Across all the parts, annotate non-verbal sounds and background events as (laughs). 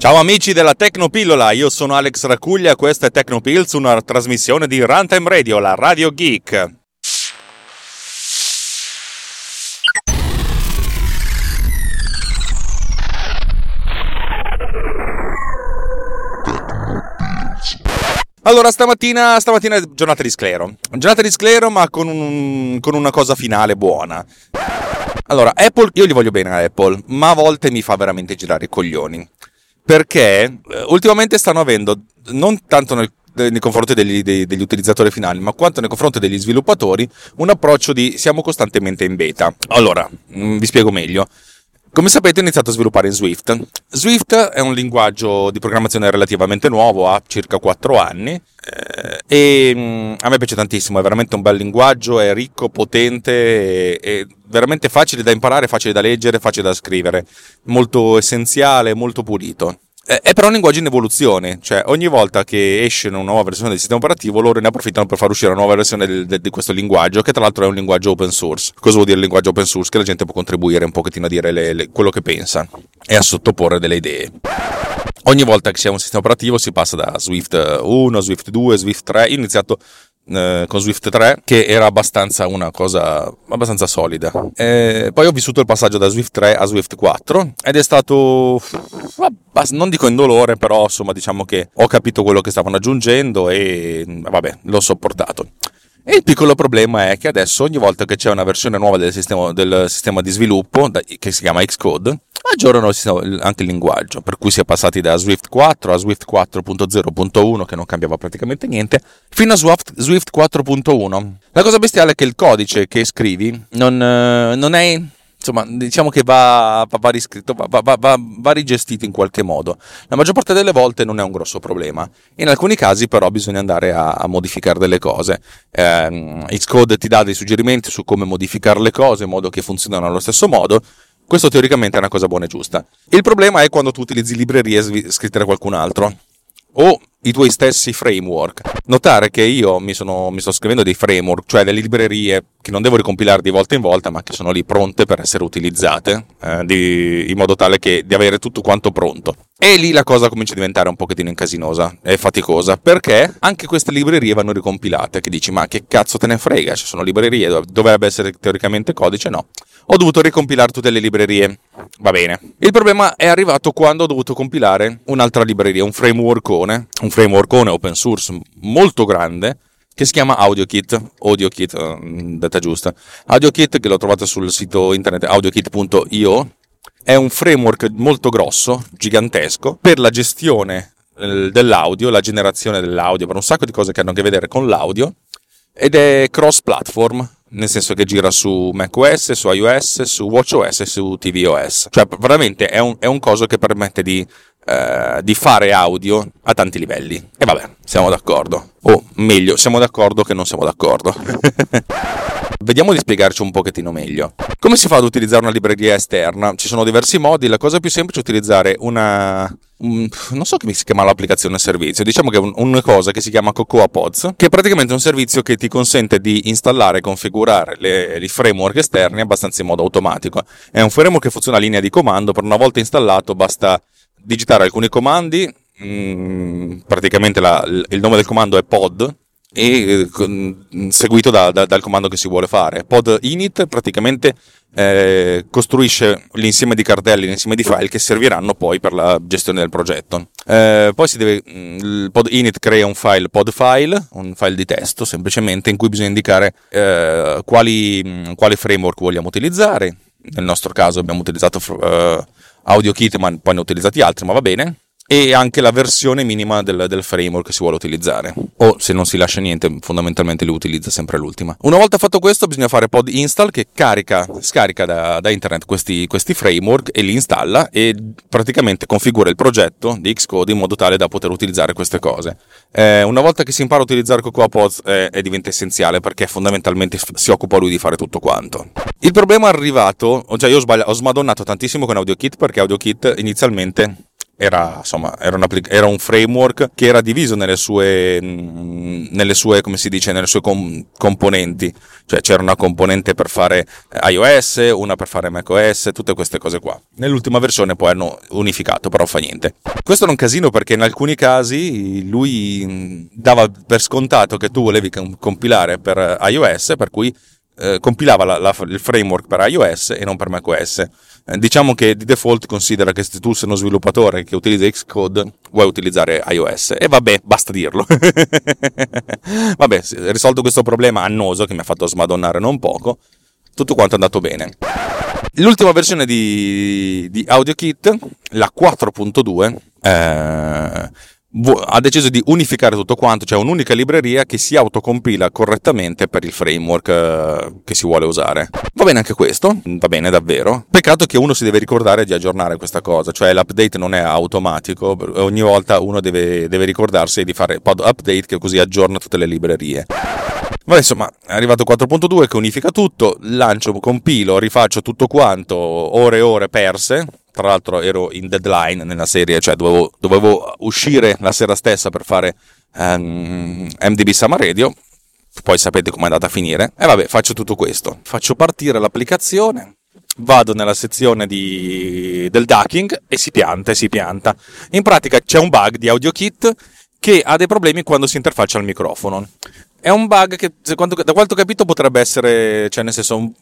Ciao amici della Tecnopillola, io sono Alex Racuglia, questa è Tecnopills, una trasmissione di Runtime Radio, la Radio Geek. Allora, stamattina, stamattina è giornata di sclero. Giornata di sclero, ma con, un, con una cosa finale buona. Allora, Apple, io gli voglio bene a Apple, ma a volte mi fa veramente girare i coglioni. Perché eh, ultimamente stanno avendo, non tanto nel, nei confronti degli, dei, degli, utilizzatori finali, ma quanto nei confronti degli sviluppatori, un approccio di siamo costantemente in beta. Allora, mm, vi spiego meglio. Come sapete ho iniziato a sviluppare in Swift. Swift è un linguaggio di programmazione relativamente nuovo, ha circa 4 anni eh, e mm, a me piace tantissimo, è veramente un bel linguaggio, è ricco, potente, è veramente facile da imparare, facile da leggere, facile da scrivere, molto essenziale, molto pulito. È però un linguaggio in evoluzione, cioè ogni volta che esce una nuova versione del sistema operativo loro ne approfittano per far uscire una nuova versione del, del, di questo linguaggio, che tra l'altro è un linguaggio open source. Cosa vuol dire linguaggio open source? Che la gente può contribuire un pochettino a dire le, le, quello che pensa e a sottoporre delle idee. Ogni volta che si ha un sistema operativo si passa da Swift 1, Swift 2, Swift 3. Io ho iniziato eh, con Swift 3 che era abbastanza una cosa abbastanza solida. E poi ho vissuto il passaggio da Swift 3 a Swift 4 ed è stato non dico indolore, però insomma diciamo che ho capito quello che stavano aggiungendo e vabbè, l'ho sopportato. E il piccolo problema è che adesso ogni volta che c'è una versione nuova del sistema, del sistema di sviluppo che si chiama Xcode, aggiornano anche il linguaggio, per cui si è passati da Swift 4 a Swift 4.0.1 che non cambiava praticamente niente, fino a Swift, Swift 4.1. La cosa bestiale è che il codice che scrivi non, eh, non è insomma, diciamo che va, va, riscritto, va, va, va, rigestito in qualche modo. La maggior parte delle volte non è un grosso problema. In alcuni casi, però, bisogna andare a, a modificare delle cose. Eh, Xcode ti dà dei suggerimenti su come modificare le cose in modo che funzionino allo stesso modo. Questo teoricamente è una cosa buona e giusta. Il problema è quando tu utilizzi librerie scritte da qualcun altro o i tuoi stessi framework. Notare che io mi, sono, mi sto scrivendo dei framework, cioè delle librerie che non devo ricompilare di volta in volta, ma che sono lì pronte per essere utilizzate, eh, di, in modo tale che di avere tutto quanto pronto. E lì la cosa comincia a diventare un pochettino incasinosa e faticosa, perché anche queste librerie vanno ricompilate, che dici ma che cazzo te ne frega, ci sono librerie, dovrebbe essere teoricamente codice, no. Ho dovuto ricompilare tutte le librerie, va bene. Il problema è arrivato quando ho dovuto compilare un'altra libreria, un frameworkone, un frameworkone open source molto grande, che si chiama AudioKit, AudioKit, uh, detta giusta. AudioKit che l'ho trovato sul sito internet audiokit.io è un framework molto grosso, gigantesco, per la gestione eh, dell'audio, la generazione dell'audio, per un sacco di cose che hanno a che vedere con l'audio ed è cross platform, nel senso che gira su macOS, su iOS, su WatchOS e su tvOS. Cioè veramente è un, è un coso che permette di, eh, di fare audio a tanti livelli. E vabbè, siamo d'accordo. O meglio, siamo d'accordo che non siamo d'accordo. (laughs) Vediamo di spiegarci un pochettino meglio. Come si fa ad utilizzare una libreria esterna? Ci sono diversi modi, la cosa più semplice è utilizzare una... Un, non so come si chiama l'applicazione servizio, diciamo che è un, una cosa che si chiama Cocoa Pods, che è praticamente un servizio che ti consente di installare e configurare le, i framework esterni abbastanza in modo automatico. È un framework che funziona a linea di comando, per una volta installato basta digitare alcuni comandi, mm, praticamente la, il nome del comando è pod, e eh, seguito da, da, dal comando che si vuole fare. Pod init praticamente eh, costruisce l'insieme di cartelli, l'insieme di file che serviranno poi per la gestione del progetto. Eh, poi deve, mm, il pod init crea un file pod file, un file di testo semplicemente in cui bisogna indicare eh, quali, mm, quali, framework vogliamo utilizzare. Nel nostro caso abbiamo utilizzato uh, AudioKit, ma poi ne ho utilizzati altri, ma va bene e anche la versione minima del, del, framework che si vuole utilizzare. O se non si lascia niente, fondamentalmente li utilizza sempre l'ultima. Una volta fatto questo, bisogna fare pod install che carica, scarica da, da internet questi, questi, framework e li installa e praticamente configura il progetto di Xcode in modo tale da poter utilizzare queste cose. Eh, una volta che si impara a utilizzare Cocoa Pods eh, diventa essenziale perché fondamentalmente si occupa lui di fare tutto quanto. Il problema è arrivato, cioè io ho, ho smadonnato tantissimo con AudioKit perché AudioKit inizialmente era, insomma, era, un, era, un, framework che era diviso nelle sue, mm, nelle sue come si dice, nelle sue com- componenti. Cioè c'era una componente per fare iOS, una per fare macOS, tutte queste cose qua. Nell'ultima versione poi hanno unificato, però fa niente. Questo era un casino perché in alcuni casi lui mm, dava per scontato che tu volevi compilare per iOS, per cui eh, compilava la, la, il framework per iOS e non per macOS. Eh, diciamo che di default considera che se tu sei uno sviluppatore che utilizza Xcode, vuoi utilizzare iOS. E vabbè, basta dirlo. (laughs) vabbè, risolto questo problema annoso che mi ha fatto smadonnare non poco, tutto quanto è andato bene. L'ultima versione di, di AudioKit, la 4.2, eh, ha deciso di unificare tutto quanto, cioè un'unica libreria che si autocompila correttamente per il framework eh, che si vuole usare. Va bene anche questo, va bene davvero. Peccato che uno si deve ricordare di aggiornare questa cosa, cioè l'update non è automatico, ogni volta uno deve, deve ricordarsi di fare pod update che così aggiorna tutte le librerie. Ma insomma, è arrivato 4.2 che unifica tutto, lancio, compilo, rifaccio tutto quanto, ore e ore perse, tra l'altro ero in deadline nella serie, cioè dovevo, dovevo uscire la sera stessa per fare um, ehm, MDB Summer Radio, poi sapete com'è andata a finire, e vabbè faccio tutto questo, faccio partire l'applicazione, vado nella sezione di, del ducking e si pianta e si pianta. In pratica c'è un bug di AudioKit che ha dei problemi quando si interfaccia al microfono. È un bug che, da quanto ho capito, potrebbe essere, cioè nel senso, un,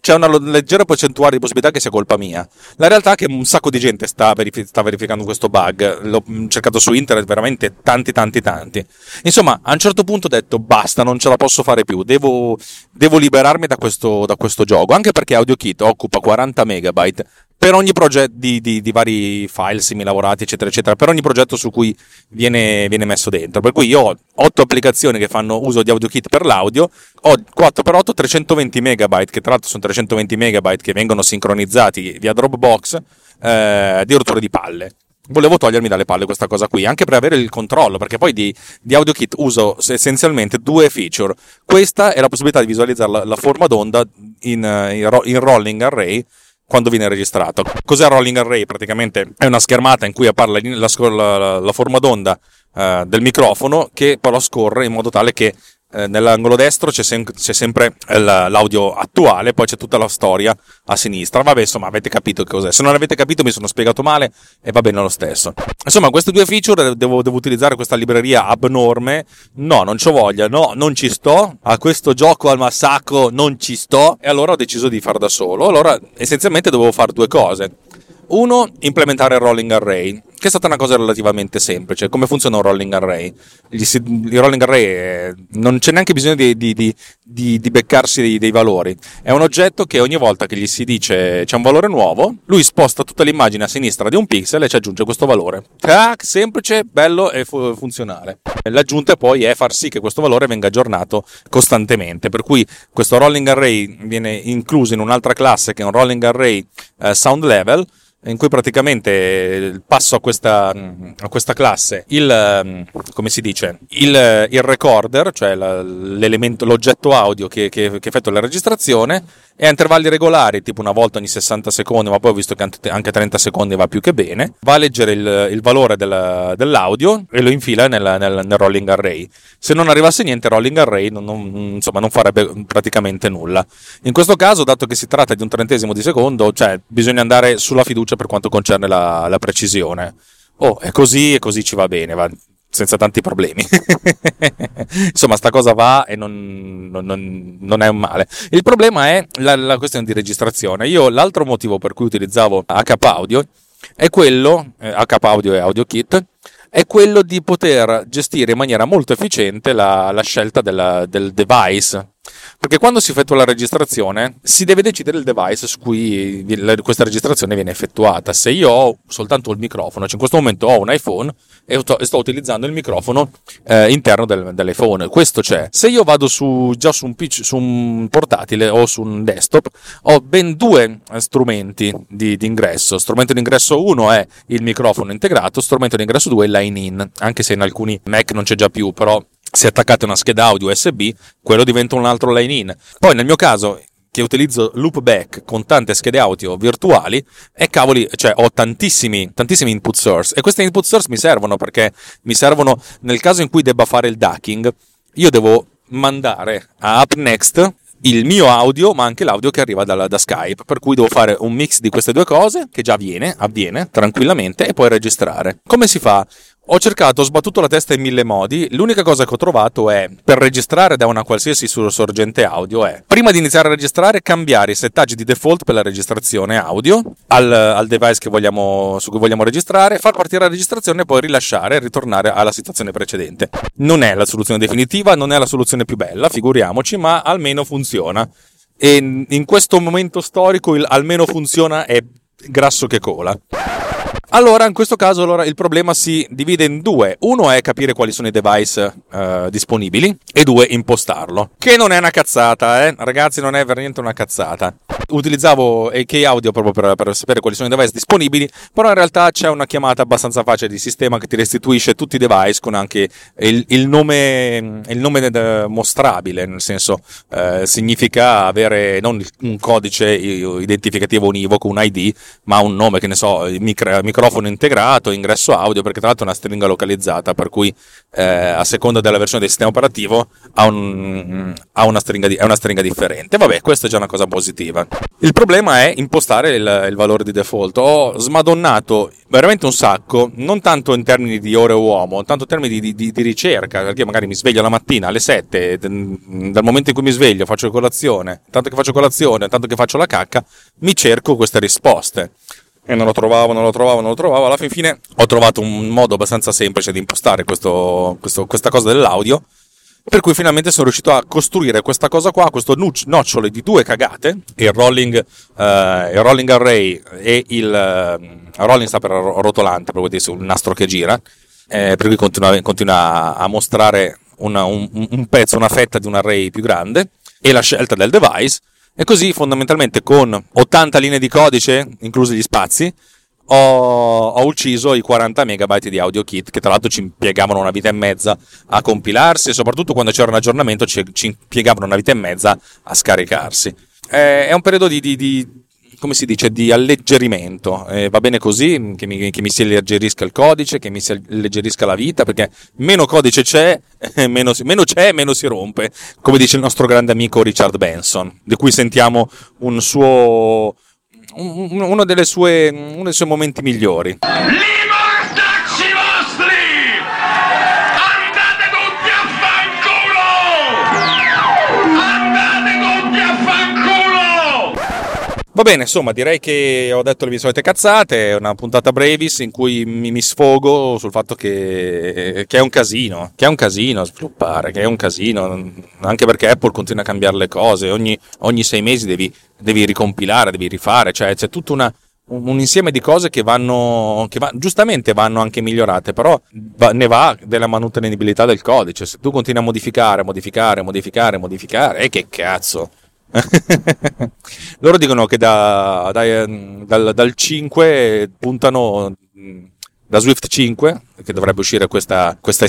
c'è una leggera percentuale di possibilità che sia colpa mia. La realtà è che un sacco di gente sta, verifi- sta, verificando questo bug. L'ho cercato su internet veramente tanti, tanti, tanti. Insomma, a un certo punto ho detto basta, non ce la posso fare più. Devo, devo liberarmi da questo, da questo gioco. Anche perché AudioKit occupa 40 megabyte per ogni progetto di, di, di, vari file semi-lavorati, eccetera, eccetera, per ogni progetto su cui viene, viene, messo dentro. Per cui io ho 8 applicazioni che fanno uso di AudioKit per l'audio, ho 4x8 320 megabyte, che tra l'altro sono 320 megabyte che vengono sincronizzati via Dropbox, eh, di rotture di palle. Volevo togliermi dalle palle questa cosa qui, anche per avere il controllo, perché poi di, di AudioKit uso essenzialmente due feature. Questa è la possibilità di visualizzare la, la forma d'onda in, in, in rolling array, quando viene registrato. Cos'è Rolling Array? Praticamente è una schermata in cui appare la, la, la forma d'onda eh, del microfono che lo scorre in modo tale che nell'angolo destro c'è, sem- c'è sempre l'audio attuale, poi c'è tutta la storia a sinistra. Vabbè, insomma, avete capito che cos'è. Se non avete capito, mi sono spiegato male e va bene lo stesso. Insomma, queste due feature devo, devo utilizzare questa libreria abnorme. No, non c'ho voglia, no, non ci sto. A questo gioco al massacro non ci sto. E allora ho deciso di far da solo. Allora, essenzialmente dovevo fare due cose. Uno, implementare il rolling array, che è stata una cosa relativamente semplice. Come funziona un rolling array? Il rolling array è, non c'è neanche bisogno di, di, di, di beccarsi dei, dei, valori. È un oggetto che ogni volta che gli si dice c'è un valore nuovo, lui sposta tutta l'immagine a sinistra di un pixel e ci aggiunge questo valore. Tac, semplice, bello e fu- funzionale. L'aggiunta poi è far sì che questo valore venga aggiornato costantemente. Per cui questo rolling array viene incluso in un'altra classe che è un rolling array eh, sound level in cui praticamente passo a questa, a questa classe. Il, come si dice, il, il recorder, cioè l'oggetto audio che, che, che effettua la registrazione, e a intervalli regolari, tipo una volta ogni 60 secondi, ma poi ho visto che anche 30 secondi va più che bene, va a leggere il, il valore del, dell'audio e lo infila nel, nel, nel, rolling array. Se non arrivasse niente, il rolling array non, non, insomma, non farebbe praticamente nulla. In questo caso, dato che si tratta di un trentesimo di secondo, cioè bisogna andare sulla fiducia per quanto concerne la, la precisione. Oh, è così e così ci va bene, va senza tanti problemi. (laughs) Insomma, sta cosa va e non, non, non, è un male. Il problema è la, la, questione di registrazione. Io l'altro motivo per cui utilizzavo H Audio è quello, eh, H Audio e AudioKit, è quello di poter gestire in maniera molto efficiente la, la scelta della, del device perché quando si effettua la registrazione si deve decidere il device su cui questa registrazione viene effettuata. Se io ho soltanto il microfono, cioè in questo momento ho un iPhone e sto utilizzando il microfono eh, interno del, dell'iPhone, questo c'è. Se io vado su, già su un, PC, su un portatile o su un desktop, ho ben due strumenti di, di ingresso. Strumento di ingresso 1 è il microfono integrato, strumento di ingresso 2 è line in, anche se in alcuni Mac non c'è già più, però se attaccate una scheda audio USB, quello diventa un altro line in. Poi nel mio caso che utilizzo loopback con tante schede audio virtuali e cavoli, cioè ho tantissimi, tantissimi input source e questi input source mi servono perché mi servono nel caso in cui debba fare il ducking, io devo mandare a UpNext il mio audio, ma anche l'audio che arriva da, da, Skype. Per cui devo fare un mix di queste due cose, che già avviene, avviene tranquillamente, e poi registrare. Come si fa? Ho cercato, ho sbattuto la testa in mille modi. L'unica cosa che ho trovato è per registrare da una qualsiasi sorgente audio è prima di iniziare a registrare cambiare i settaggi di default per la registrazione audio al, al device vogliamo, su cui vogliamo registrare, far partire la registrazione e poi rilasciare e ritornare alla situazione precedente. Non è la soluzione definitiva, non è la soluzione più bella, figuriamoci, ma almeno funziona. E in questo momento storico il almeno funziona è grasso che cola. Allora, in questo caso allora, il problema si divide in due. Uno è capire quali sono i device uh, disponibili e due, impostarlo. Che non è una cazzata, eh? Ragazzi, non è veramente una cazzata. Utilizzavo AK Audio proprio per, per, sapere quali sono i device disponibili, però in realtà c'è una chiamata abbastanza facile di sistema che ti restituisce tutti i device con anche il, il nome, il nome mostrabile, nel senso uh, significa avere non un codice identificativo univoco, un ID, ma un nome, che ne so, micro, micro microfono integrato, ingresso audio, perché tra l'altro è una stringa localizzata, per cui eh, a seconda della versione del sistema operativo ha, un, ha una stringa di, è una stringa differente. Vabbè, questa è già una cosa positiva. Il problema è impostare il, il valore di default. Ho smadonnato veramente un sacco, non tanto in termini di ore uomo, tanto in termini di, di, di ricerca, perché magari mi sveglio la mattina alle 7, dal momento in cui mi sveglio faccio colazione, tanto che faccio colazione, tanto che faccio la cacca, mi cerco queste risposte e non lo trovavo, non lo trovavo, non lo trovavo. Alla fin fine ho trovato un modo abbastanza semplice di impostare questo, questo, questa cosa dell'audio. Per cui finalmente sono riuscito a costruire questa cosa qua, questo nocciolo di due cagate, il rolling, eh, il rolling array e il eh, rolling sta per rotolante, proprio sul nastro che gira, eh, per cui continua, continua a mostrare una, un, un pezzo, una fetta di un array più grande e la scelta del device e così fondamentalmente con 80 linee di codice, inclusi gli spazi, ho, ho, ucciso i 40 megabyte di audio kit che tra l'altro ci impiegavano una vita e mezza a compilarsi e soprattutto quando c'era un aggiornamento ci, ci impiegavano una vita e mezza a scaricarsi. Eh, è un periodo di, di, di come si dice, di alleggerimento. Eh, va bene così, che mi, che mi, si alleggerisca il codice, che mi si alleggerisca la vita, perché meno codice c'è, eh, meno, meno c'è, meno si rompe, come dice il nostro grande amico Richard Benson, di cui sentiamo un suo, un, uno, sue, uno dei suoi momenti migliori. Va bene, insomma, direi che ho detto le mie solite cazzate, è una puntata brevis in cui mi, mi sfogo sul fatto che, che, è un casino, che è un casino sviluppare, che è un casino, anche perché Apple continua a cambiare le cose, ogni, ogni sei mesi devi, devi, ricompilare, devi rifare, cioè c'è tutto una, un insieme di cose che vanno, che va, giustamente vanno anche migliorate, però va, ne va della manutenibilità del codice. Se tu continui a modificare, modificare, modificare, modificare, e eh, che cazzo. (laughs) Loro dicono che da, da, dal, dal, 5 puntano da Swift 5 che dovrebbe uscire questa, questa,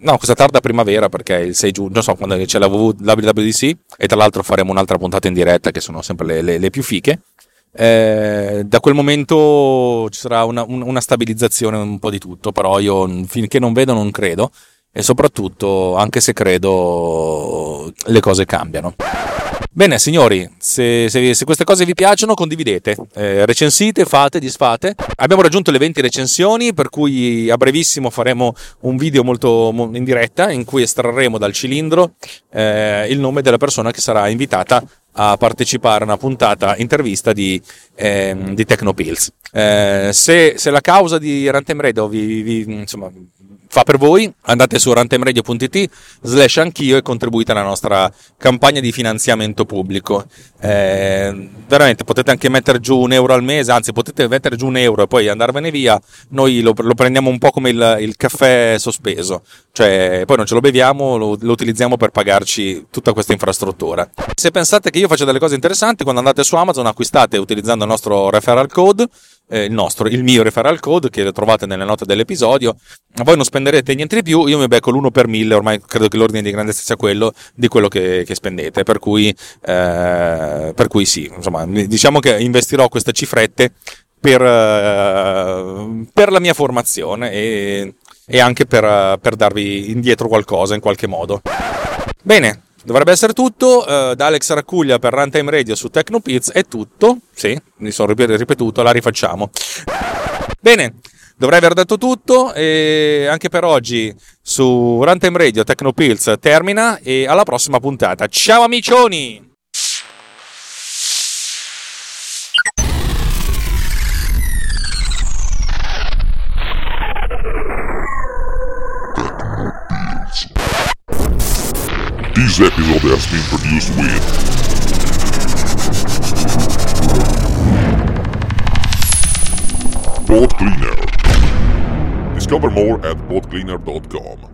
no, questa tarda primavera perché il 6 giugno, non so quando c'è la WWDC e tra l'altro faremo un'altra puntata in diretta che sono sempre le, le, le più fiche. Eh, da quel momento ci sarà una, una, stabilizzazione un po' di tutto, però io finché non vedo non credo e soprattutto anche se credo le cose cambiano. Bene, signori, se, se, se, queste cose vi piacciono, condividete, eh, recensite, fate, disfate. Abbiamo raggiunto le 20 recensioni, per cui a brevissimo faremo un video molto in diretta in cui estrarremo dal cilindro eh, il nome della persona che sarà invitata a partecipare a una puntata intervista di, eh, di Tecnopills. Eh, se, se, la causa di Rantem Radio vi, vi, insomma, fa per voi, andate su rantemradio.it slash anch'io e contribuite alla nostra campagna di finanziamento pubblico. Eh, veramente potete anche mettere giù un euro al mese, anzi potete mettere giù un euro e poi andarvene via, noi lo, lo prendiamo un po' come il, il, caffè sospeso, cioè poi non ce lo beviamo, lo, lo utilizziamo per pagarci tutta questa infrastruttura. Se pensate che io faccia delle cose interessanti, quando andate su Amazon acquistate utilizzando il nostro referral code eh, il nostro, il mio referral code che trovate nelle note dell'episodio. Voi non spenderete niente di più, io mi becco l'1 per 1000, ormai credo che l'ordine di grandezza sia quello di quello che, che spendete, per cui, eh, per cui sì, insomma, diciamo che investirò queste cifrette per, uh, per, la mia formazione e, e anche per, per, darvi indietro qualcosa in qualche modo. Bene, dovrebbe essere tutto. Uh, da Alex Raccuglia per Runtime Radio su TechnoPiz è tutto. Sì, mi sono ripetuto, la rifacciamo. Bene. Dovrei aver detto tutto e anche per oggi su Runtime Radio Tecnopills termina e alla prossima puntata. Ciao amicioni! This episode has been produced with Boat Cleaner. Discover more at boatcleaner.com.